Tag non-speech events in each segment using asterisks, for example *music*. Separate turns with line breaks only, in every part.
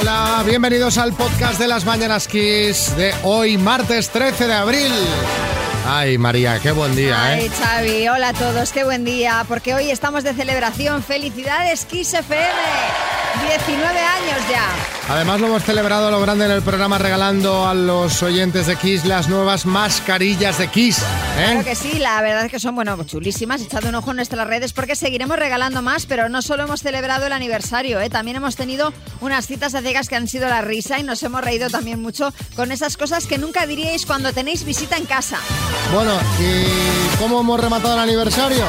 Hola, bienvenidos al podcast de las Mañanas Kiss de hoy, martes 13 de abril. Ay, María, qué buen día,
Ay,
¿eh?
Xavi, hola a todos, qué buen día, porque hoy estamos de celebración. ¡Felicidades, Kiss FM! 19 años ya.
Además lo hemos celebrado a lo grande en el programa regalando a los oyentes de Kiss las nuevas mascarillas de Kiss,
Claro
¿eh?
que sí, la verdad es que son, bueno, chulísimas. Echad un ojo en nuestras redes porque seguiremos regalando más, pero no solo hemos celebrado el aniversario, ¿eh? también hemos tenido unas citas a ciegas que han sido la risa y nos hemos reído también mucho con esas cosas que nunca diríais cuando tenéis visita en casa.
Bueno, ¿y cómo hemos rematado el aniversario?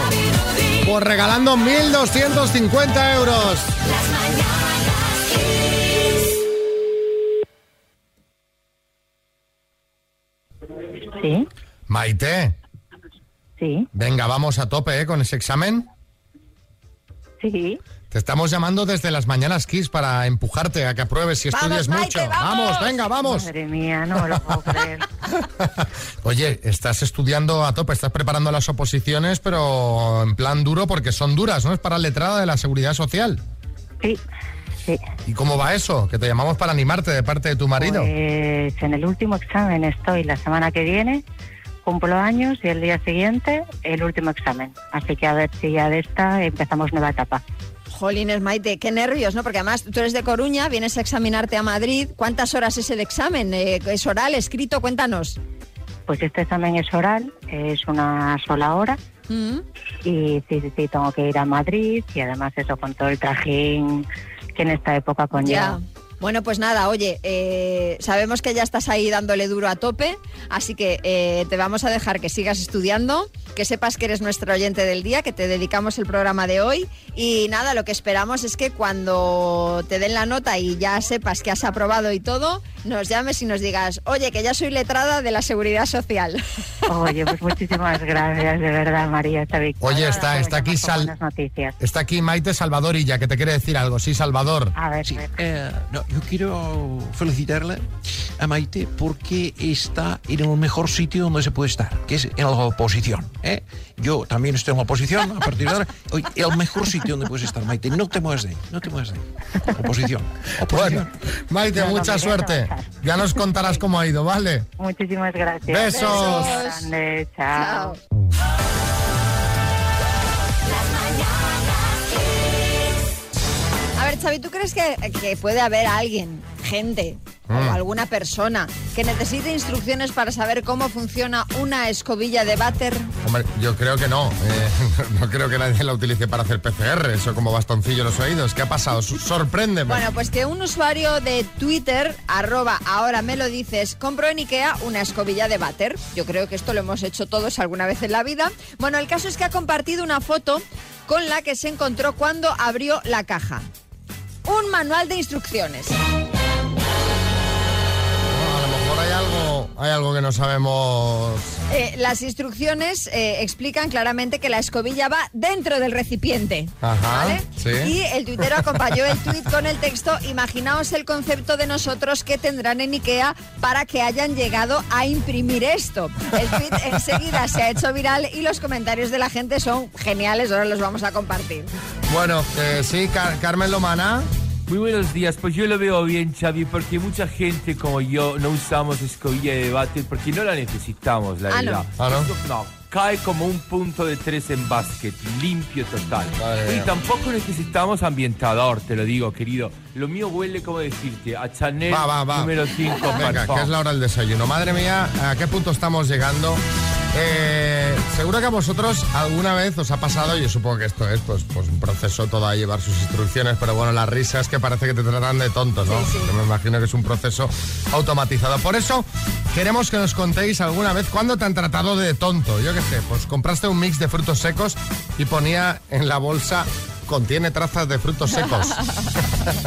Pues regalando 1.250 euros.
Las
Sí,
Maite,
sí,
venga, vamos a tope, ¿eh? Con ese examen.
sí.
Te estamos llamando desde las Mañanas Kiss para empujarte a que apruebes y
Vamos,
estudies
Maite,
mucho.
vamos.
venga, vamos.
Madre mía, no me lo puedo *laughs* creer.
Oye, estás estudiando a tope, estás preparando las oposiciones, pero en plan duro porque son duras, ¿no? Es para letrada de la seguridad social.
Sí, sí.
¿Y cómo va eso? Que te llamamos para animarte de parte de tu marido.
Pues en el último examen estoy la semana que viene, cumplo años y el día siguiente el último examen. Así que a ver si ya de esta empezamos nueva etapa.
Jolines, Maite, qué nervios, ¿no? Porque además tú eres de Coruña, vienes a examinarte a Madrid. ¿Cuántas horas es el examen? Eh, ¿Es oral, escrito? Cuéntanos.
Pues este examen es oral, es una sola hora
Mm.
y sí, sí, sí, tengo que ir a Madrid y además eso con todo el trajín en esta época conlleva.
Ya. Bueno, pues nada, oye, eh, sabemos que ya estás ahí dándole duro a tope, así que eh, te vamos a dejar que sigas estudiando, que sepas que eres nuestro oyente del día, que te dedicamos el programa de hoy y nada, lo que esperamos es que cuando te den la nota y ya sepas que has aprobado y todo, nos llames y nos digas, oye, que ya soy letrada de la seguridad social.
Oye, pues muchísimas gracias, de verdad, María. Esta *laughs* victoria.
Oye, está- está aquí Sal-
buenas noticias.
Está aquí Maite Salvadorilla, que te quiere decir algo. Sí, Salvador.
A ver,
Sí,
a ver.
eh, no, yo quiero felicitarle a Maite porque está en el mejor sitio donde se puede estar, que es en la oposición. ¿eh? Yo también estoy en la oposición a partir de ahora. *laughs* Oye, el mejor sitio donde puedes estar, Maite. No te muevas de ahí, no te muevas de ahí. Oposición.
Bueno,
Oposición.
Maite,
No, no,
mucha suerte. Ya nos contarás cómo ha ido, ¿vale?
Muchísimas gracias.
Besos.
Grande, chao.
Ver, Xavi, ¿tú crees que, que puede haber alguien, gente
Mm.
o alguna persona que necesite instrucciones para saber cómo funciona una escobilla de váter?
Hombre, yo creo que no. Eh, *laughs* no creo que nadie la utilice para hacer PCR, eso como bastoncillo en los oídos. ¿Qué ha pasado? Sorpréndeme.
Bueno, pues que un usuario de Twitter, arroba ahora me lo dices, compró en Ikea una escobilla de váter. Yo creo que esto lo hemos hecho todos alguna vez en la vida. Bueno, el caso es que ha compartido una foto con la que se encontró cuando abrió la caja. Un manual de instrucciones.
Hay algo que no sabemos.
Eh, las instrucciones eh, explican claramente que la escobilla va dentro del recipiente.
Ajá,
¿vale?
sí.
Y el tuitero acompañó el tuit con el texto Imaginaos el concepto de nosotros que tendrán en Ikea para que hayan llegado a imprimir esto. El tuit enseguida se ha hecho viral y los comentarios de la gente son geniales, ahora los vamos a compartir.
Bueno, eh, sí, Car- Carmen Lomana.
Muy buenos días, pues yo lo veo bien, Xavi, porque mucha gente como yo no usamos escobilla de debate porque no la necesitamos, la
Ah, no.
verdad.
Ah, ¿no?
Esto, no, cae como un punto de tres en básquet, limpio total.
Madre
y tampoco necesitamos ambientador, te lo digo, querido. Lo mío huele, como decirte, a Chanel
Va, va, va.
número 5
Venga, que es la hora del desayuno. Madre mía, ¿a qué punto estamos llegando? Eh, seguro que a vosotros alguna vez os ha pasado, yo supongo que esto es pues, pues un proceso todo a llevar sus instrucciones, pero bueno, la risa es que parece que te tratan de tonto, ¿no?
Sí,
me imagino que es un proceso automatizado. Por eso queremos que nos contéis alguna vez cuándo te han tratado de tonto. Yo qué sé, pues compraste un mix de frutos secos y ponía en la bolsa contiene trazas de frutos secos. *laughs*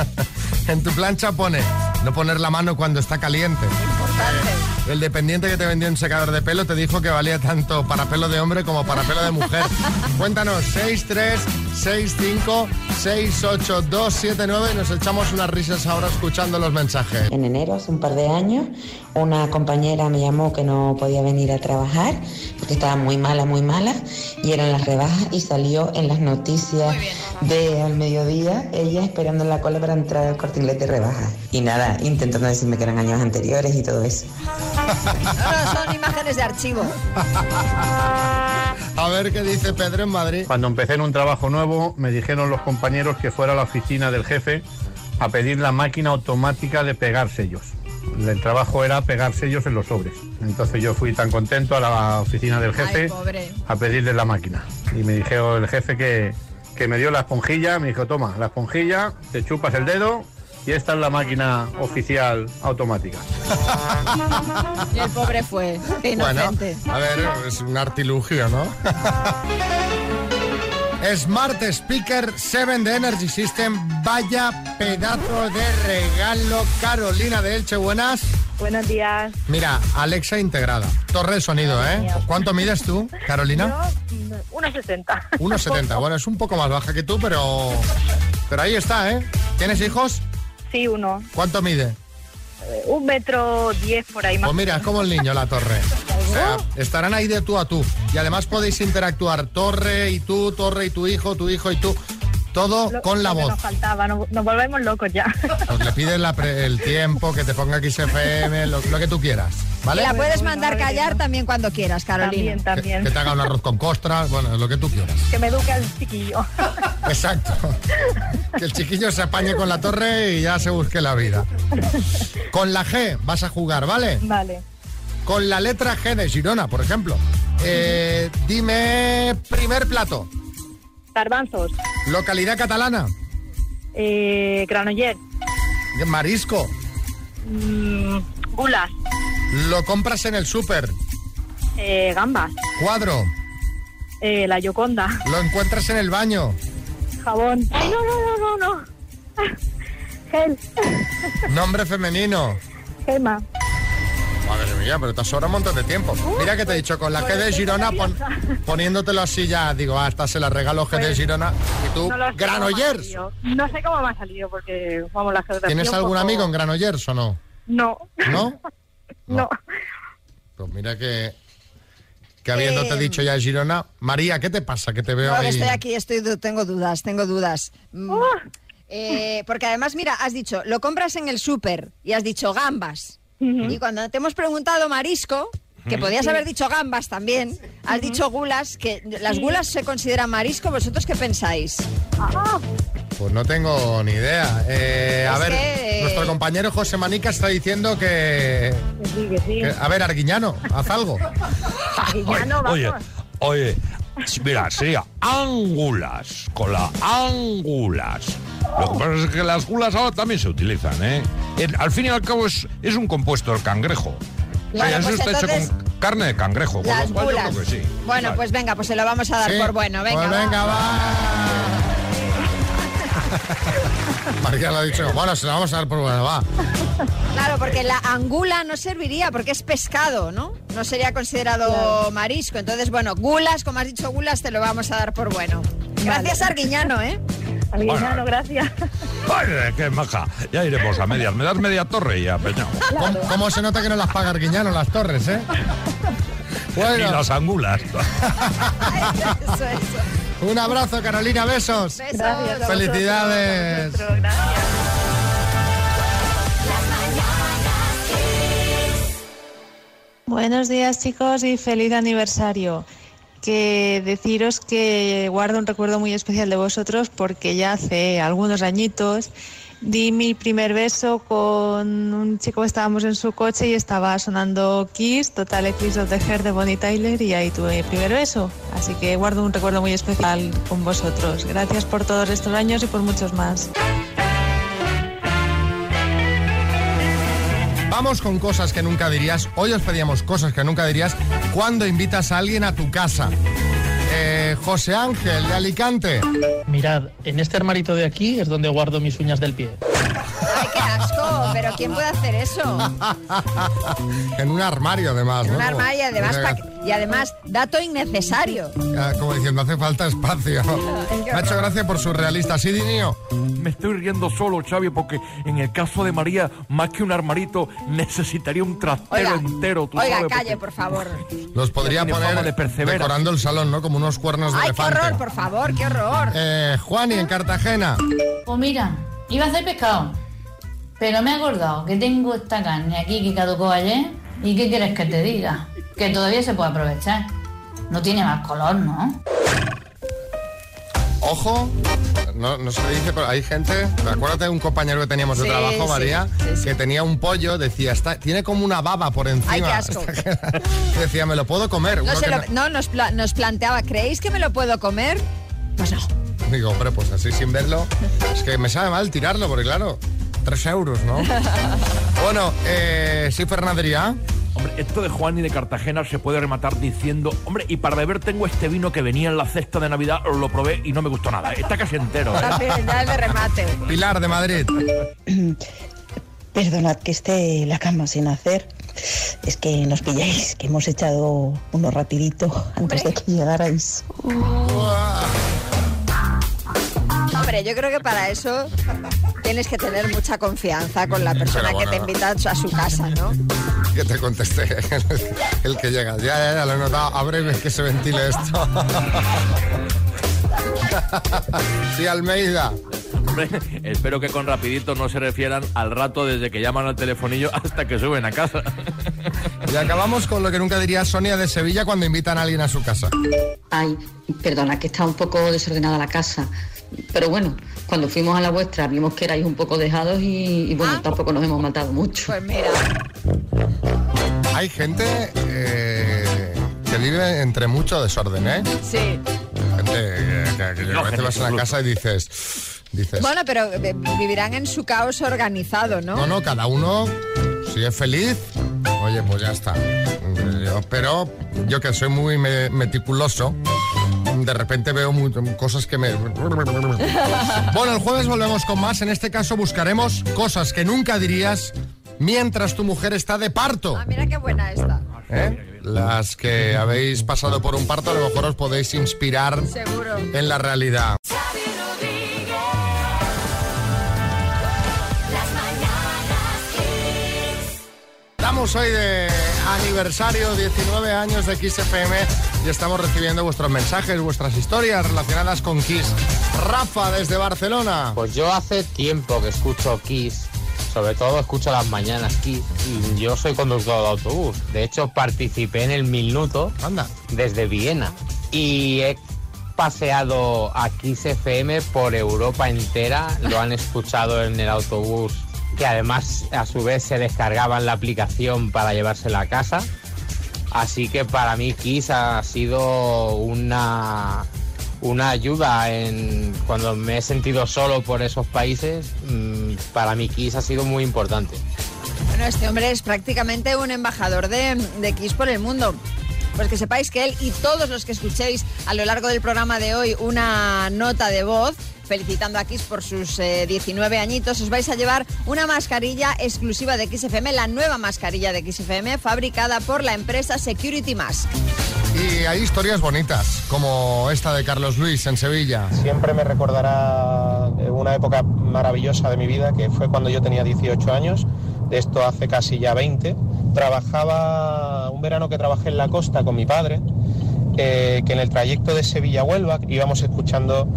*laughs* en tu plancha pone no poner la mano cuando está caliente.
Importante.
El dependiente que te vendió un secador de pelo te dijo que valía tanto para pelo de hombre como para pelo de mujer. *laughs* Cuéntanos, 636568279 y nos echamos unas risas ahora escuchando los mensajes.
En enero, hace un par de años, una compañera me llamó que no podía venir a trabajar porque estaba muy mala, muy mala y eran las rebajas y salió en las noticias de al mediodía ella esperando en la cola para entrar al corte inglés de rebajas. Y nada, intentando decirme que eran años anteriores y todo eso.
No, no, son imágenes de archivo. *laughs*
A ver qué dice Pedro en Madrid.
Cuando empecé en un trabajo nuevo, me dijeron los compañeros que fuera a la oficina del jefe a pedir la máquina automática de pegar sellos. El trabajo era pegar sellos en los sobres. Entonces yo fui tan contento a la oficina del jefe
Ay,
a pedirle la máquina. Y me dijo el jefe que, que me dio la esponjilla, me dijo, toma, la esponjilla, te chupas el dedo y esta es la máquina oficial automática. *laughs*
Y el pobre fue.
Bueno,
inocente.
a ver, es un artilugio, ¿no? *laughs* Smart Speaker 7 de Energy System. Vaya pedazo de regalo. Carolina de Elche, buenas.
Buenos días.
Mira, Alexa integrada. Torre de sonido, ¿eh? ¿Cuánto mides tú, Carolina? *laughs*
Yo, 1,60.
1,70. *laughs* Bueno, es un poco más baja que tú, pero... Pero ahí está, ¿eh? ¿Tienes hijos?
Sí, uno.
¿Cuánto mide?
Eh, Un metro diez por ahí más.
Pues mira, es como el niño la torre. *laughs* O sea, estarán ahí de tú a tú. Y además podéis interactuar torre y tú, torre y tu hijo, tu hijo y tú. Todo
Lo-
con la
lo que
voz.
Nos faltaba, nos, nos volvemos locos ya.
Pues le pides la pre- el tiempo, que te ponga XFM, lo, lo que tú quieras. ¿Vale?
la puedes mandar callar también cuando quieras, Carolina.
También,
Que,
también.
que te haga un arroz con costras, bueno, lo que tú quieras.
Que me eduque al chiquillo. *laughs*
Exacto. Que el chiquillo se apañe con la torre y ya se busque la vida. Con la G vas a jugar, ¿vale?
vale.
Con la letra G de Girona, por ejemplo. Eh, dime primer plato.
Garbanzos.
Localidad catalana.
Eh, Granoller.
Marisco.
Mm, gulas.
Lo compras en el súper.
Eh, gambas.
Cuadro.
Eh, la Yoconda.
Lo encuentras en el baño.
Jabón. Ay, no, no, no, no, no. *laughs* Gel.
Nombre femenino.
Gema.
Madre mía, pero te sobra un montón de tiempo. Mira que te he dicho, con la G de Girona, pon- poniéndotelo así ya, digo, ah, esta se la regalo G de Girona. Y tú,
No
Granollers.
No sé cómo me ha salido porque, vamos, la geografía.
¿Tienes algún
poco-
amigo en Granollers o no?
No.
¿No? *laughs*
No.
Pues mira que, que habiéndote
Eh,
dicho ya Girona. María, ¿qué te pasa? Que te veo
No, que
ahí.
estoy aquí, estoy, tengo dudas, tengo dudas. Mm,
Oh.
eh, porque además, mira, has dicho, lo compras en el súper y has dicho gambas. Y cuando te hemos preguntado marisco, que podías haber dicho gambas también, has dicho gulas, que las gulas se consideran marisco, ¿vosotros qué pensáis?
Ah,
Pues no tengo ni idea. Eh, a ver,
que,
nuestro compañero José Manica está diciendo que,
que sí, que sí.
que- A ver, Arguiñano, haz algo.
Y ya no, vamos.
Oye, oye, mira, sería ángulas, con la ángulas. Lo que pasa es que las gulas ahora también se utilizan, ¿eh? Al fin y al cabo es, es un compuesto del cangrejo. O sea,
Bueno,
eso
pues
está
entonces,
hecho con carne de cangrejo, con
Las
lo cual yo creo que sí.
Bueno,
Vale.
pues venga, pues se lo vamos a dar
Sí,
por bueno. Venga,
pues
va.
venga, va. *laughs* María lo ha dicho. Bueno, se lo vamos a dar por bueno, va.
Claro, porque la angula no serviría porque es pescado, ¿no? No sería considerado marisco. Entonces, bueno, gulas, como has dicho gulas, te lo vamos a dar por bueno. Gracias, Arguiñano, ¿eh?
Arguiñano,
Bueno.
gracias.
Ay, qué maja. Ya iremos a medias. Me das media torre y ya, peñado.
¿Cómo, cómo se nota que no las paga Arguiñano las torres, eh? *laughs*
Y las angulas. *laughs*
Eso, eso.
Un abrazo, Carolina, besos.
Besos.
Gracias.
Felicidades.
a vosotros, Gracias.
Buenos días chicos y feliz aniversario. Que deciros que guardo un recuerdo muy especial de vosotros porque ya hace algunos añitos di mi primer beso con un chico que estábamos en su coche y estaba sonando Kiss, Total Eclipse of the Heart de Bonnie Tyler y ahí tuve mi primer beso. Así que guardo un recuerdo muy especial con vosotros. Gracias por todos estos años y por muchos más.
Vamos con cosas que nunca dirías. Hoy os pedíamos cosas que nunca dirías cuando invitas a alguien a tu casa. José Ángel de Alicante.
Mirad, en este armarito de aquí es donde guardo mis uñas del pie.
Qué asco! ¿Pero quién puede hacer eso? *laughs*
En un armario, además.
En
¿no?
un armario y además, y además dato innecesario.
Como diciendo, hace falta espacio. *laughs*
qué
Me ha hecho
horror.
gracia por surrealista. Sí, Dinio.
Me estoy riendo solo, Xavi, porque en el caso de María, más que un armarito, necesitaría un trastero
Oiga,
entero. tú
oiga,
sabes,
calle,
porque-
por favor.
Los podría poner
de
decorando el salón, ¿no? Como unos cuernos de
¡Ay, qué
elefante.
horror, por favor, qué horror!
Eh, Juani, en Cartagena.
Pues mira, iba a hacer pescado, pero me he acordado que tengo esta carne aquí que caducó ayer y ¿qué quieres que te diga? Que todavía se puede aprovechar. No tiene más color, ¿no?
Ojo, no, no se le dice, pero hay gente, acuérdate de un compañero que teníamos de
Sí,
trabajo,
sí,
María,
sí, sí.
que tenía un pollo, decía, está, tiene como una baba por encima.
¡Ay, qué *laughs* asco!
decía, me lo puedo comer.
No,
Uno
se
que
lo- no, nos, pla- nos planteaba, ¿creéis que me lo puedo comer? Pues no.
Digo, hombre, pues así sin verlo, es que me sabe mal tirarlo, porque claro, tres euros, ¿no? *laughs* bueno, eh, sí, Fernandería.
Hombre, esto de Juan y de Cartagena se puede rematar diciendo, hombre, y para beber tengo este vino que venía en la cesta de Navidad, lo probé y no me gustó nada. Está casi entero. ¿eh?
También, ya es de remate. *laughs*
Pilar de Madrid. *clears throat*
Perdonad que esté en la cama sin hacer. Es que nos pilláis, que hemos echado unos rapidito antes de que llegarais.
Hombre, yo creo que para eso tienes que tener mucha confianza con la persona que te invita a su casa, ¿no?
Que te contesté, el que llega. Ya, ya, ya, lo he notado. A breve que se ventile esto. sí, Almeida.
Hombre, espero que con rapidito no se refieran al rato desde que llaman al telefonillo hasta que suben a casa.
Y acabamos con lo que nunca diría Sonia de Sevilla cuando invitan a alguien a su casa.
Ay, perdona, que está un poco desordenada la casa. Pero bueno, cuando fuimos a la vuestra vimos que erais un poco dejados y, y bueno, tampoco nos hemos matado mucho.
Pues mira.
Hay gente eh, que vive entre mucho desorden, ¿eh?
Sí.
Gente eh, que, que a veces vas a la casa y dices... dices
Bueno, pero eh, vivirán en su caos organizado, ¿no?
No, no, cada uno, si es feliz, oye, pues ya está. Yo- pero yo que soy muy me- meticuloso, de repente veo cosas que me... Bueno, el jueves volvemos con más. En este caso buscaremos cosas que nunca dirías mientras tu mujer está de parto.
Ah, mira qué buena esta.
¿eh? Las que habéis pasado por un parto, a lo mejor os podéis inspirar
Seguro.
en la realidad. Estamos hoy de aniversario, 19 años de Kiss Estamos recibiendo vuestros mensajes, vuestras historias relacionadas con Kiss. Rafa desde Barcelona.
Pues yo hace tiempo que escucho Kiss, sobre todo escucho las mañanas Kiss, y yo soy conductor de autobús. De hecho, participé en el Minuto desde Viena y he paseado a Kiss FM por Europa entera, lo han escuchado en el autobús, que además a su vez se descargaban la aplicación para llevársela a casa. Así que para mí Kiss ha sido una, una ayuda en cuando me he sentido solo por esos países. mm, Para mí Kiss ha sido muy importante.
Bueno, este hombre es prácticamente un embajador de, de Kiss por el mundo. Pues que sepáis que él y todos los que escuchéis a lo largo del programa de hoy una nota de voz felicitando a Kiss por sus eh, 19 añitos, os vais a llevar una mascarilla exclusiva de Kiss FM, la nueva mascarilla de Kiss FM, fabricada por la empresa Security Mask.
Y hay historias bonitas, como esta de Carlos Luis en Sevilla.
Siempre me recordará eh, una época maravillosa de mi vida, que fue cuando yo tenía 18 años, de esto hace casi ya 20. Trabajaba, un verano que trabajé en la costa con mi padre, eh, que en el trayecto de Sevilla a Huelva íbamos escuchando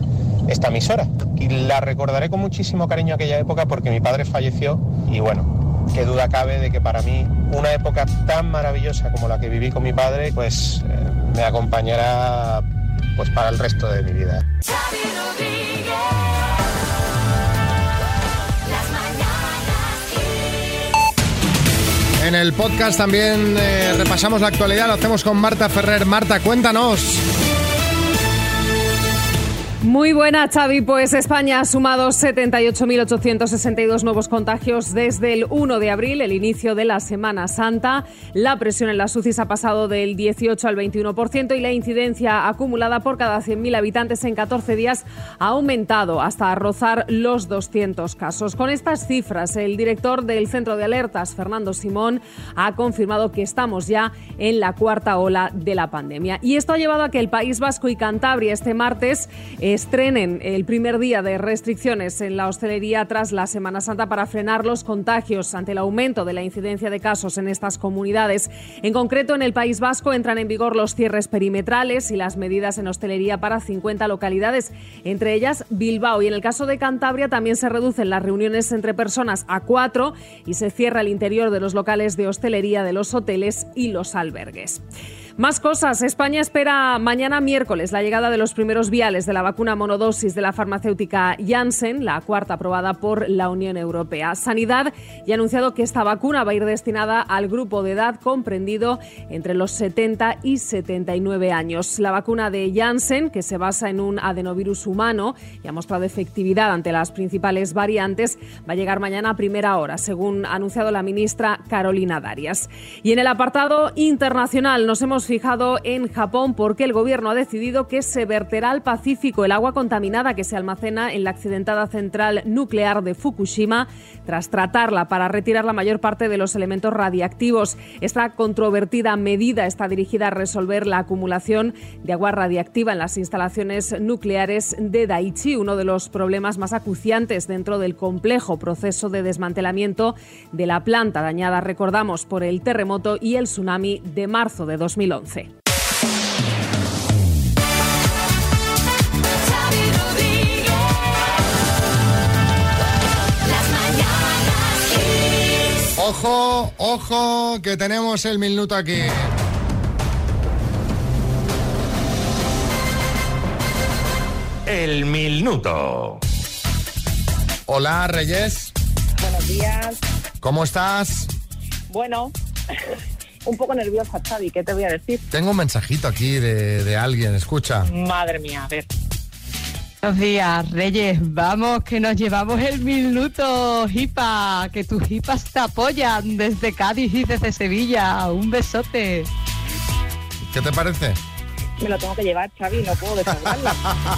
esta emisora. Y la recordaré con muchísimo cariño aquella época porque mi padre falleció y bueno, qué duda cabe de que para mí una época tan maravillosa como la que viví con mi padre, pues eh, me acompañará pues para el resto de mi vida.
En el podcast también eh, repasamos la actualidad, lo hacemos con Marta Ferrer. Marta, cuéntanos.
Muy buena, Xavi. Pues España ha sumado 78.862 nuevos contagios desde el 1 de abril, el inicio de la Semana Santa. La presión en las UCIs ha pasado del 18 al 21% y la incidencia acumulada por cada 100.000 habitantes en 14 días ha aumentado hasta rozar los 200 casos. Con estas cifras, el director del Centro de Alertas, Fernando Simón, ha confirmado que estamos ya en la cuarta ola de la pandemia. Y esto ha llevado a que el País Vasco y Cantabria este martes estrenen el primer día de restricciones en la hostelería tras la Semana Santa para frenar los contagios ante el aumento de la incidencia de casos en estas comunidades. En concreto, en el País Vasco entran en vigor los cierres perimetrales y las medidas en hostelería para 50 localidades, entre ellas Bilbao. Y en el caso de Cantabria también se reducen las reuniones entre personas a cuatro y se cierra el interior de los locales de hostelería de los hoteles y los albergues. Más cosas. España espera mañana miércoles la llegada de los primeros viales de la vacuna monodosis de la farmacéutica Janssen, la cuarta aprobada por la Unión Europea. Sanidad ya ha anunciado que esta vacuna va a ir destinada al grupo de edad comprendido entre los 70 y 79 años. La vacuna de Janssen, que se basa en un adenovirus humano y ha mostrado efectividad ante las principales variantes, va a llegar mañana a primera hora, según ha anunciado la ministra Carolina Darias. Y en el apartado internacional nos hemos fijado en Japón porque el gobierno ha decidido que se verterá al Pacífico el agua contaminada que se almacena en la accidentada central nuclear de Fukushima tras tratarla para retirar la mayor parte de los elementos radiactivos. Esta controvertida medida está dirigida a resolver la acumulación de agua radiactiva en las instalaciones nucleares de Daiichi, uno de los problemas más acuciantes dentro del complejo proceso de desmantelamiento de la planta dañada, recordamos, por el terremoto y el tsunami de marzo de 2011.
Ojo, ojo, que tenemos el minuto aquí.
El minuto.
Hola, Reyes.
Buenos días.
¿Cómo estás?
Bueno, un poco nerviosa, Xavi, ¿qué te voy a decir?
Tengo un mensajito aquí de, de alguien, escucha.
Madre mía, a ver.
Buenos días, Reyes. Vamos, que nos llevamos el minuto, hipa. Que tus hipas te apoyan desde Cádiz y desde Sevilla. Un besote.
¿Qué te parece?
Me lo tengo que llevar, Xavi, no puedo descargarlo.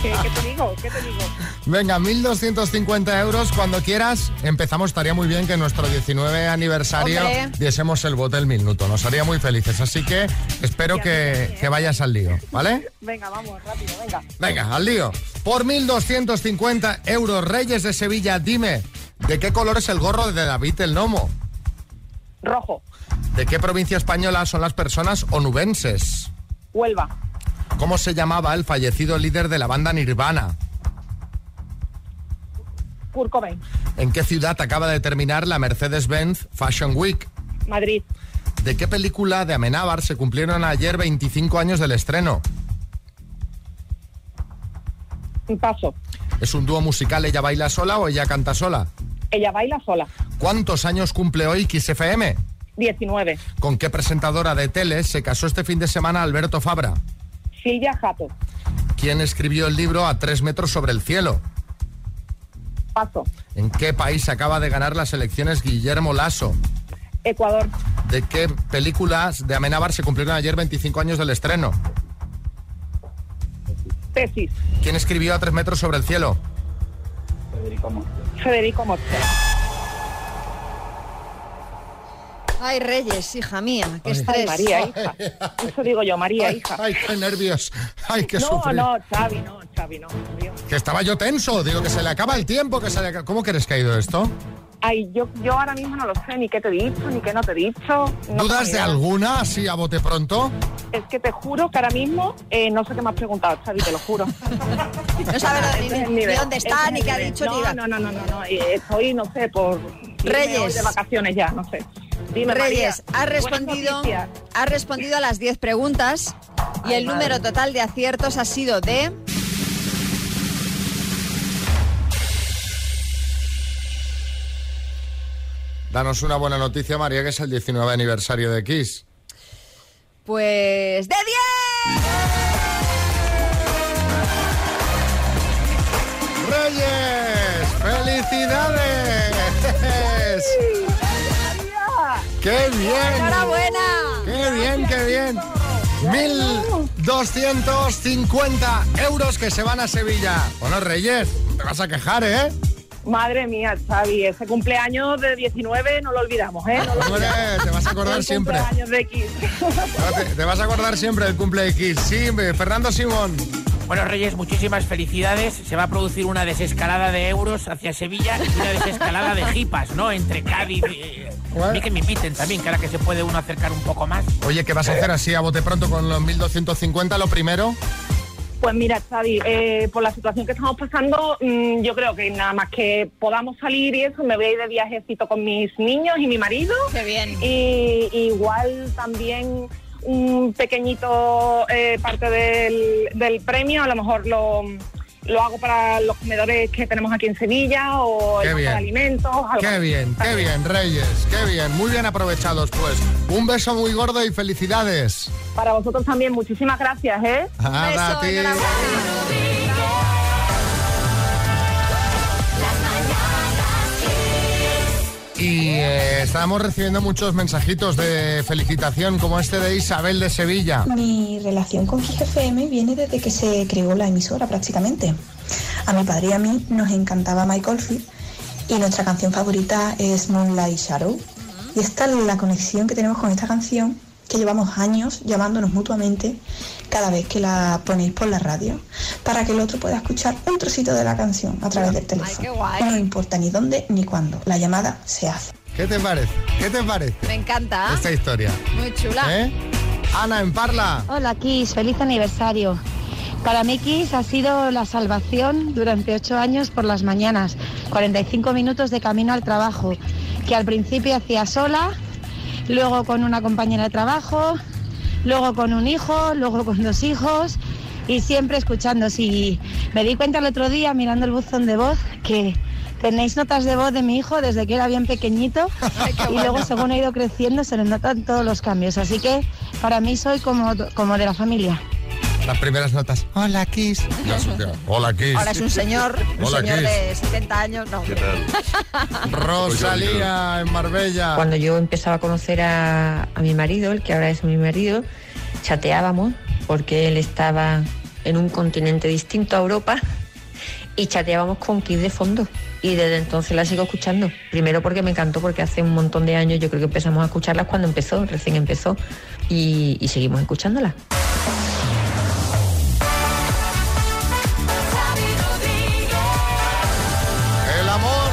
¿Qué, qué te digo? ¿Qué te digo?
Venga, 1.250 euros cuando quieras. Empezamos, estaría muy bien que en nuestro 19 aniversario
Hombre.
diésemos el bote del minuto. Nos haría muy felices. Así que espero que, que vayas al lío, ¿vale?
Venga, vamos, rápido, venga.
Venga, al lío. Por 1.250 euros, Reyes de Sevilla, dime, ¿de qué color es el gorro de David el Nomo?
Rojo,
¿De qué provincia española son las personas onubenses?
Huelva,
¿Cómo se llamaba el fallecido líder de la banda Nirvana?
Kurt Cobain,
¿En qué ciudad acaba de terminar la Mercedes-Benz Fashion Week?
Madrid,
¿De qué película de Amenábar se cumplieron ayer 25 años del estreno?
Paso.
¿Es un dúo musical ella baila sola o ella canta sola?
Ella baila sola.
¿Cuántos años cumple hoy XFM?
19.
¿Con qué presentadora de tele se casó este fin de semana Alberto Fabra?
Silvia Jato.
¿Quién escribió el libro A tres metros sobre el cielo?
Paso.
¿En qué país acaba de ganar las elecciones Guillermo Lasso?
Ecuador.
¿De qué películas de Amenábar se cumplieron ayer 25 años del estreno?
Tesis.
¿Quién escribió A tres metros sobre el cielo?
Federico Motta.
Ay, Reyes, hija mía, qué estrés.
Ay, María, hija. Eso digo yo, María,
Ay,
hija.
ay, qué nervios. Ay, qué
no, no, Xavi, no, Xavi, no. Dios.
Que estaba yo tenso. Digo que se le acaba el tiempo, que se le ¿Cómo crees que ha ido esto?
Ay, yo, yo ahora mismo no lo sé, ni qué te he dicho, ni qué no te he dicho. No
¿Dudas de alguna así a bote pronto?
Es que te juro que ahora mismo eh, no sé qué me has preguntado, Xavi, te lo juro. *laughs*
No sabe ni- ni dónde está, ni qué ha dicho,
no,
ni va-
No, no, no, no, no. eh, Estoy, no sé, por...
Reyes.
de vacaciones ya, no sé. Dime,
Reyes,
María.
has respondido, has respondido a las 10 preguntas y
Ay,
el
madre.
número total de aciertos ha sido de...
Danos una buena noticia, María, que es el 19 aniversario de Kiss.
Pues de 10.
Reyes. ¡Felicidades! ¡Qué bien!
¡Enhorabuena!
¡Qué bien, qué bien! 1.250 euros que se van a Sevilla. Bueno, Reyes, te vas a quejar, ¿eh?
Madre mía, Xavi, ese cumpleaños de 19 no lo olvidamos, ¿eh? No lo
Hombre,
olvidamos.
te vas a acordar
El
siempre.
cumpleaños de Kiss.
Te, te vas a acordar siempre del cumple de Kiss. Sí, Fernando Simón.
Bueno, Reyes, muchísimas felicidades. Se va a producir una desescalada de euros hacia Sevilla y una desescalada de jipas, ¿no? Entre Cádiz y... A mí que me inviten también, que ahora que se puede uno acercar un poco más.
Oye, ¿qué vas a hacer así a bote pronto con los 1.250? Lo primero.
Pues mira, Xavi, eh, por la situación que estamos pasando, mm, yo creo que nada más que podamos salir y eso, me voy a ir de viajecito con mis niños y mi marido.
Qué bien.
Y igual también un pequeñito eh, parte del, del premio, a lo mejor lo, lo hago para los comedores que tenemos aquí en Sevilla o
Qué
el de alimentos. algo
Qué
así.
bien, qué bien, Reyes. Qué bien. Muy bien aprovechados, pues. Un beso muy gordo y felicidades.
Para vosotros también, muchísimas gracias, ¿eh?
A ti. Eh, estábamos recibiendo muchos mensajitos de felicitación, como este de Isabel de Sevilla.
Mi relación con Kiss FM viene desde que se creó la emisora prácticamente. A mi padre y a mí nos encantaba Michael Field y nuestra canción favorita es Moonlight Shadow. Y esta es la conexión que tenemos con esta canción, que llevamos años llamándonos mutuamente cada vez que la ponéis por la radio, para que el otro pueda escuchar un trocito de la canción a través del teléfono. No importa ni dónde ni cuándo, la llamada se hace.
¿Qué te parece? ¿Qué te parece
Me encanta.
esta historia?
Muy chula.
¿Eh? Ana, en Parla.
Hola Kiss, feliz aniversario. Para mí Kiss ha sido la salvación durante ocho años por las mañanas, 45 minutos de camino al trabajo, que al principio hacía sola, luego con una compañera de trabajo, luego con un hijo, luego con dos hijos y siempre escuchando. Si me di cuenta el otro día mirando el buzón de voz que tenéis notas de voz de mi hijo desde que era bien pequeñito *laughs* y luego según ha ido creciendo se le notan todos los cambios. Así que para mí soy como, como de la familia.
Las primeras notas. Hola, Kiss. Hola, Kiss.
Ahora es un señor, un
Hola,
señor
Kiss.
de 70 años. No.
Rosalía en Marbella.
Cuando yo empezaba a conocer a, a mi marido, el que ahora es mi marido, chateábamos porque él estaba en un continente distinto a Europa y chateábamos con Kiss de fondo. Y desde entonces la sigo escuchando. Primero porque me encantó, porque hace un montón de años yo creo que empezamos a escucharlas cuando empezó, recién empezó, y, y seguimos escuchándolas.
El amor.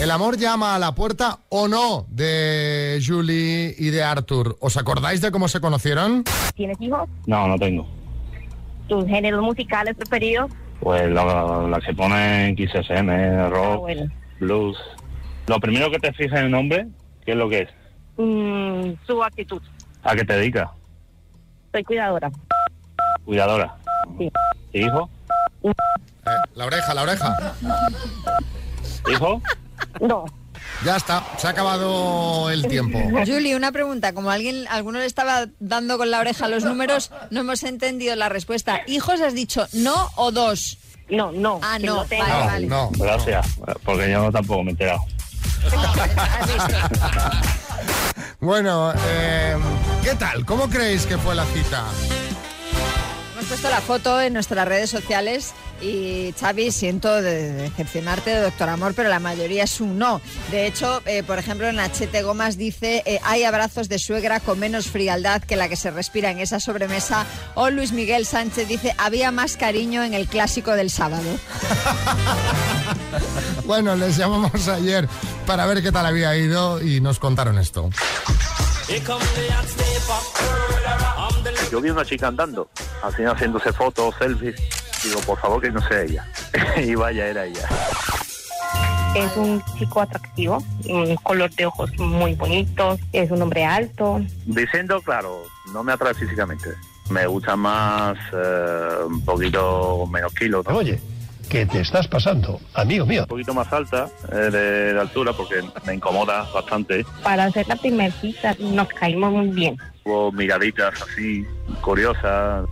El amor llama a la puerta o no de Julie y de Arthur. ¿Os acordáis de cómo se conocieron?
¿Tienes hijos?
No, no tengo.
¿Tus géneros musicales preferidos?
Pues la, la que pone en XSM, rock,
Ah, bueno.
blues. Lo primero que te fijas en el nombre, ¿qué es lo que es?
Mm, su actitud.
¿A qué te dedicas?
Soy cuidadora.
Cuidadora.
Sí.
¿Hijo?
Eh, la oreja, la oreja.
¿Hijo?
No.
Ya está, se ha acabado el tiempo.
Julie, una pregunta. Como alguien, alguno le estaba dando con la oreja los números, no hemos entendido la respuesta. ¿Hijos has dicho no o dos?
No, no.
Ah, no. Vale, vale.
No, gracias, porque yo tampoco me he enterado.
Bueno, eh, ¿qué tal? ¿Cómo creéis que fue la cita?
Hemos puesto la foto en nuestras redes sociales y Xavi, siento de- decepcionarte de Doctor Amor, pero la mayoría es un no. De hecho, eh, por ejemplo, Nachete Gomas dice, eh, hay abrazos de suegra con menos frialdad que la que se respira en esa sobremesa. O Luis Miguel Sánchez dice, había más cariño en el clásico del sábado. *laughs*
Bueno, les llamamos ayer para ver qué tal había ido y nos contaron esto.
Yo vi una chica andando, así haciéndose fotos, selfies. Digo, por favor que no sea ella. *laughs* y vaya, era ella.
Es un chico atractivo, un color de ojos muy bonitos, es un hombre alto.
Diciendo, claro, no me atrae físicamente. Me gusta más eh, un poquito menos kilos. ¿no?
Oye, ¿qué te estás pasando, amigo mío?
Un poquito más alta eh, de, de altura porque me incomoda bastante.
Para hacer la primera cita nos caímos muy bien.
Hubo miraditas así, curiosas.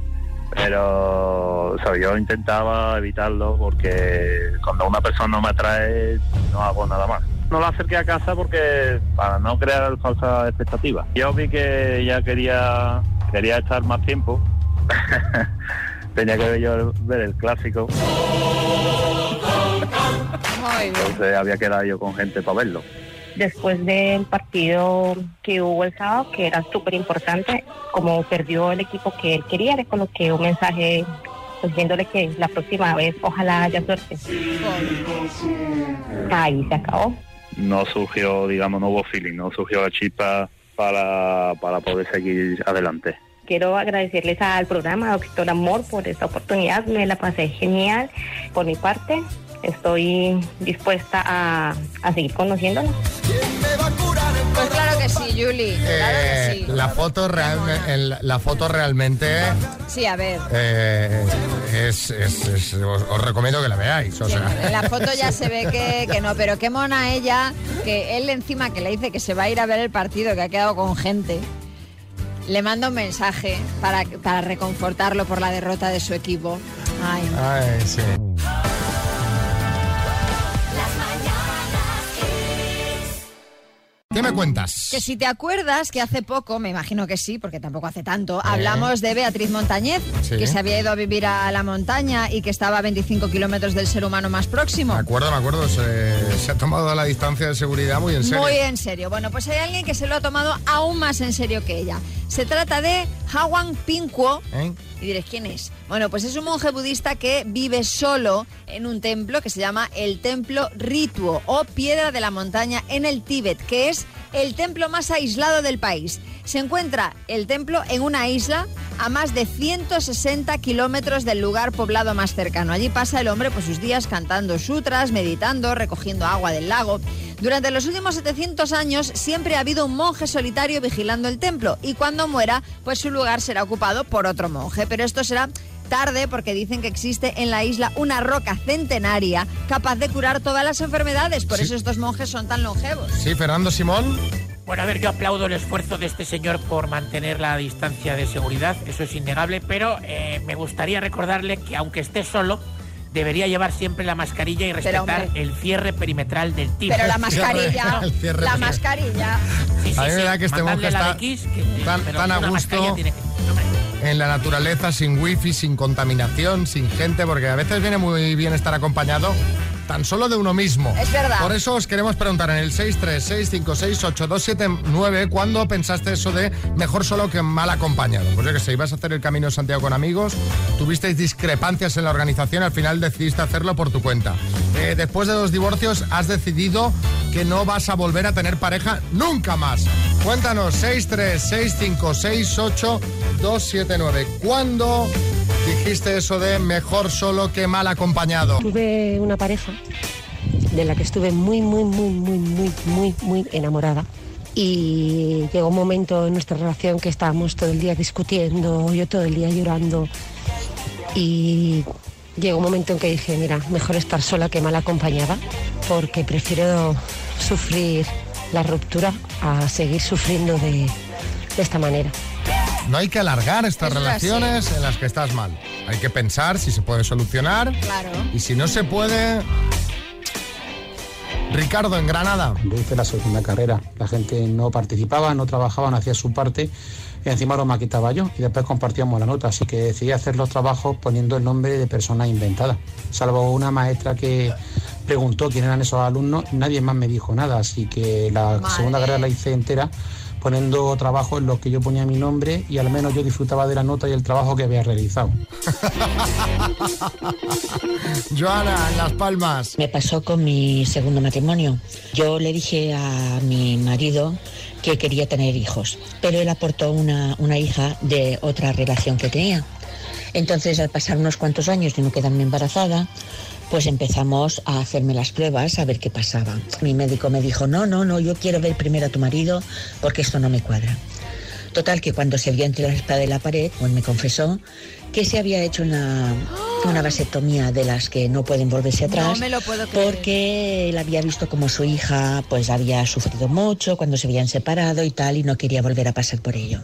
Pero, ¿sabes? Yo intentaba evitarlo porque cuando una persona no me atrae, no hago nada más. No la acerqué a casa porque para no crear falsas expectativas. Yo vi que ella quería quería estar más tiempo. *laughs* Tenía que ver yo ver el clásico. Entonces había quedado yo con gente para verlo.
Después del partido que hubo el sábado, que era súper importante, como perdió el equipo que él quería, le coloqué un mensaje pues viéndole que la próxima vez ojalá haya suerte. Ahí se acabó.
No surgió, digamos, no hubo feeling, no surgió la chispa para, para poder seguir adelante.
Quiero agradecerles al programa Doctor Amor por esta oportunidad, me la pasé genial. Por mi parte, estoy dispuesta a, a seguir conociéndola.
Pues claro que sí, Julie. Claro que
Eh,
sí.
la foto realmente, la foto realmente
Sí, a ver.
eh, es, es- es- os, os recomiendo que la veáis. O sea.
En la foto ya *laughs* se ve que, que no, pero qué mona ella, que él encima que le dice que se va a ir a ver el partido, que ha quedado con gente, le manda un mensaje para, para reconfortarlo por la derrota de su equipo. Ay,
Ay, sí. ¿Qué me cuentas?
Que si te acuerdas que hace poco, me imagino que sí, porque tampoco hace tanto, hablamos de Beatriz Montañez,
Sí.
que se había ido a vivir a la montaña y que estaba a 25 kilómetros del ser humano más próximo.
Me acuerdo, me acuerdo, se, se ha tomado la distancia de seguridad muy en serio.
Muy en serio. Bueno, pues hay alguien que se lo ha tomado aún más en serio que ella. Se trata de Hwang Pinkuo.
¿Eh?
Y diréis, ¿quién es? Bueno, pues es un monje budista que vive solo en un templo que se llama el Templo Rituo o Piedra de la Montaña en el Tíbet, que es el templo más aislado del país. Se encuentra el templo en una isla a más de 160 kilómetros del lugar poblado más cercano. Allí pasa el hombre pues, sus días cantando sutras, meditando, recogiendo agua del lago. Durante los últimos 700 años siempre ha habido un monje solitario vigilando el templo y cuando muera, pues su lugar será ocupado por otro monje. Pero esto será tarde porque dicen que existe en la isla una roca centenaria capaz de curar todas las enfermedades. Por
Sí.
eso estos monjes son tan longevos.
Sí, Fernando Simón.
Bueno, a ver, yo aplaudo el esfuerzo de este señor por mantener la distancia de seguridad, eso es innegable, pero eh, me gustaría recordarle que aunque esté solo, debería llevar siempre la mascarilla y respetar
hombre.
el cierre perimetral del tipo.
Pero la mascarilla, *laughs* *laughs*
El cierre
la mascarilla.
a mí me da que este monje está
que-
tan, a gusto
tiene que-
en la naturaleza, sin wifi, sin contaminación, sin gente, porque a veces viene muy bien estar acompañado tan solo de uno mismo.
Es verdad.
Por eso os queremos preguntar en el 636568279 ¿cuándo pensaste eso de mejor solo que mal acompañado? Pues yo que sé, ibas a hacer el Camino de Santiago con amigos, tuvisteis discrepancias en la organización, al final decidiste hacerlo por tu cuenta. Eh, después de dos divorcios has decidido que no vas a volver a tener pareja nunca más. Cuéntanos, 636568279 ¿Cuándo dijiste eso de mejor solo que mal acompañado?
Tuve una pareja de la que estuve muy, muy, muy, muy, muy, muy, muy enamorada. Y llegó un momento en nuestra relación que estábamos todo el día discutiendo, yo todo el día llorando. Y llegó un momento en que dije, mira, mejor estar sola que mal acompañada, porque prefiero sufrir la ruptura a seguir sufriendo de, de esta manera.
No hay que alargar estas
Eso es así.
relaciones en las que estás mal. Hay que pensar si se puede solucionar.
Claro.
Y si no se puede... Ricardo, en Granada.
Yo hice la segunda carrera. La gente no participaba, no trabajaba, no hacía su parte. Y encima lo maquitaba yo. Y después compartíamos la nota. Así que decidí hacer los trabajos poniendo el nombre de persona inventada. Salvo una maestra que preguntó quién eran esos alumnos, nadie más me dijo nada. Así que la
Madre.
segunda carrera la hice entera poniendo trabajo en los que yo ponía mi nombre y al menos yo disfrutaba de la nota y el trabajo que había realizado. *laughs*
Joana, en Las Palmas.
Me pasó con mi segundo matrimonio. Yo le dije a mi marido que quería tener hijos, pero él aportó una, una hija de otra relación que tenía. Entonces, al pasar unos cuantos años de no quedarme embarazada, pues empezamos a hacerme las pruebas a ver qué pasaba. Mi médico me dijo, no, no, no, yo quiero ver primero a tu marido porque esto no me cuadra. Total, que cuando se vio entre la espada y la pared, pues me confesó que se había hecho una, una vasectomía de las que no pueden volverse atrás.
No me lo puedo creer.
Porque él había visto como su hija pues había sufrido mucho cuando se habían separado y tal y no quería volver a pasar por ello.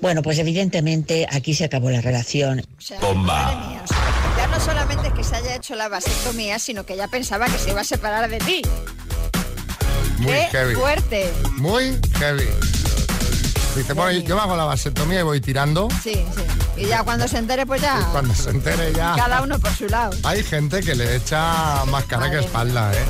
Bueno, pues evidentemente aquí se acabó la relación.
Bomba. No solamente es que se haya hecho la vasectomía, sino que ya pensaba que se iba a separar de ti.
Muy
¡Qué
heavy.
fuerte!
Muy heavy. Dice, bueno, yo me hago la vasectomía y voy tirando.
Sí, sí. Y ya cuando se entere, pues ya.
Cuando se entere ya.
Cada uno por su lado.
Hay gente que le echa más cara que espalda, ¿eh?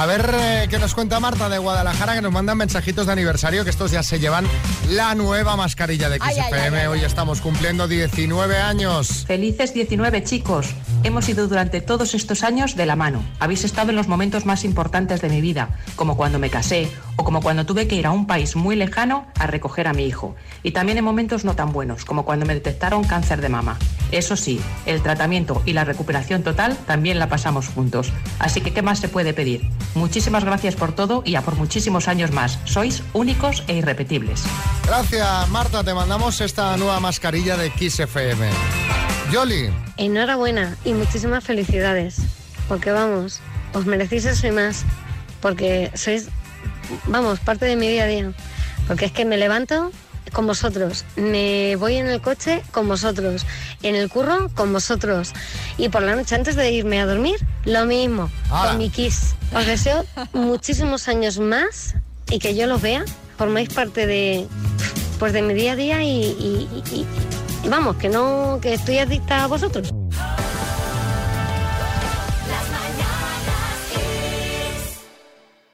A ver eh, qué nos cuenta Marta de Guadalajara, que nos mandan mensajitos de aniversario, que estos ya se llevan la nueva mascarilla de
Ay, ay,
XFM.
ay, ay,
Hoy estamos cumpliendo 19 años.
Felices 19 chicos. Hemos ido durante todos estos años de la mano. Habéis estado en los momentos más importantes de mi vida, como cuando me casé o como cuando tuve que ir a un país muy lejano a recoger a mi hijo. Y también en momentos no tan buenos, como cuando me detectaron cáncer de mama. Eso sí, el tratamiento y la recuperación total también la pasamos juntos. Así que, ¿qué más se puede pedir? Muchísimas gracias por todo y a por muchísimos años más. Sois únicos e irrepetibles.
Gracias, Marta. Te mandamos esta nueva mascarilla de XFM. Yoli,
Enhorabuena y muchísimas felicidades. Porque vamos, os merecéis eso y más. Porque sois, vamos, parte de mi día a día. Porque es que me levanto con vosotros, me voy en el coche con vosotros, en el curro con vosotros. Y por la noche antes de irme a dormir, lo mismo,
¡Hala!
con mi kiss. Os deseo muchísimos años más y que yo los vea. Formáis parte de, pues de mi día a día y, y- y- y vamos, que no, que estoy adicta a vosotros.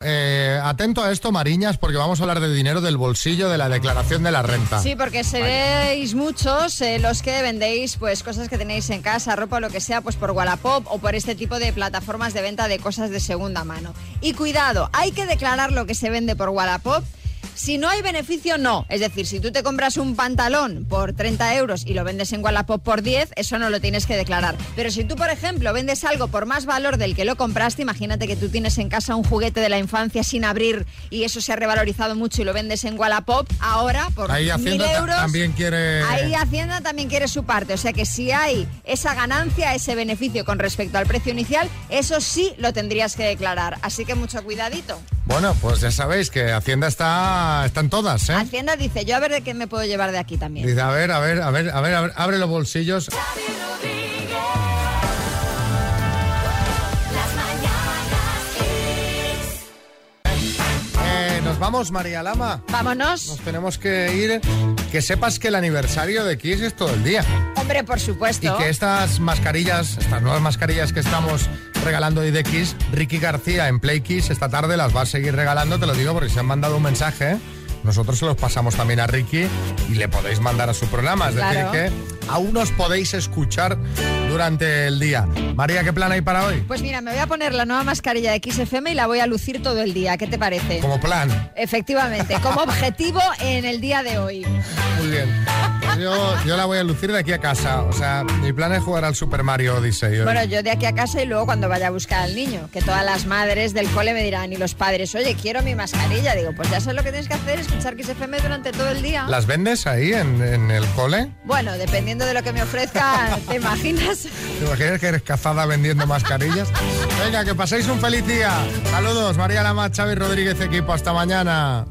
eh, atento a esto, Mariñas, porque vamos a hablar de dinero del bolsillo de la declaración de la renta.
Sí, porque seréis muchos eh, los que vendéis pues cosas que tenéis en casa, ropa o lo que sea, pues por Wallapop o por este tipo de plataformas de venta de cosas de segunda mano. Y cuidado, hay que declarar lo que se vende por Wallapop. Si no hay beneficio, no. Es decir, si tú te compras un pantalón por 30 euros y lo vendes en Wallapop por 10, eso no lo tienes que declarar. Pero si tú, por ejemplo, vendes algo por más valor del que lo compraste, imagínate que tú tienes en casa un juguete de la infancia sin abrir y eso se ha revalorizado mucho y lo vendes en Wallapop, ahora por
Ahí
mil euros...
también quiere...
Ahí Hacienda también quiere su parte, o sea que si hay esa ganancia, ese beneficio con respecto al precio inicial, eso sí lo tendrías que declarar. Así que mucho cuidadito.
Bueno, pues ya sabéis que Hacienda está, están todas, ¿eh?
Hacienda dice, yo a ver de qué me puedo llevar de aquí también.
Dice, a ver, a ver, a ver, a ver, a ver, abre los bolsillos. Eh, Nos vamos, María Lama.
Vámonos.
Nos tenemos que ir. Que sepas que el aniversario de Kiss es todo el día.
Hombre, por supuesto.
Y que estas mascarillas, estas nuevas mascarillas que estamos regalando hoy de Kiss, Ricky García en Play Kiss esta tarde las va a seguir regalando, te lo digo porque se han mandado un mensaje. ¿eh? Nosotros se los pasamos también a Ricky y le podéis mandar a su programa. Es
Claro.
decir, que aún nos podéis escuchar durante el día. María, ¿qué plan hay para hoy?
Pues mira, me voy a poner la nueva mascarilla de XFM y la voy a lucir todo el día. ¿Qué te parece?
Como plan.
Efectivamente, como *laughs* objetivo en el día de hoy.
Muy bien. Yo, yo la voy a lucir de aquí a casa. O sea, mi plan es jugar al Super Mario Odyssey. hoy.
Bueno, yo de aquí a casa y luego cuando vaya a buscar al niño, que todas las madres del cole me dirán y los padres, oye, quiero mi mascarilla. Digo, pues ya sabes lo que tienes que hacer, escuchar XFM durante todo el día.
¿Las vendes ahí en, en el cole?
Bueno, dependiendo de lo que me ofrezca, *laughs* ¿te imaginas?
¿Te imaginas que eres cazada vendiendo mascarillas? Venga, que paséis un feliz día. Saludos, María Lama, Xavi Rodríguez, equipo. Hasta mañana.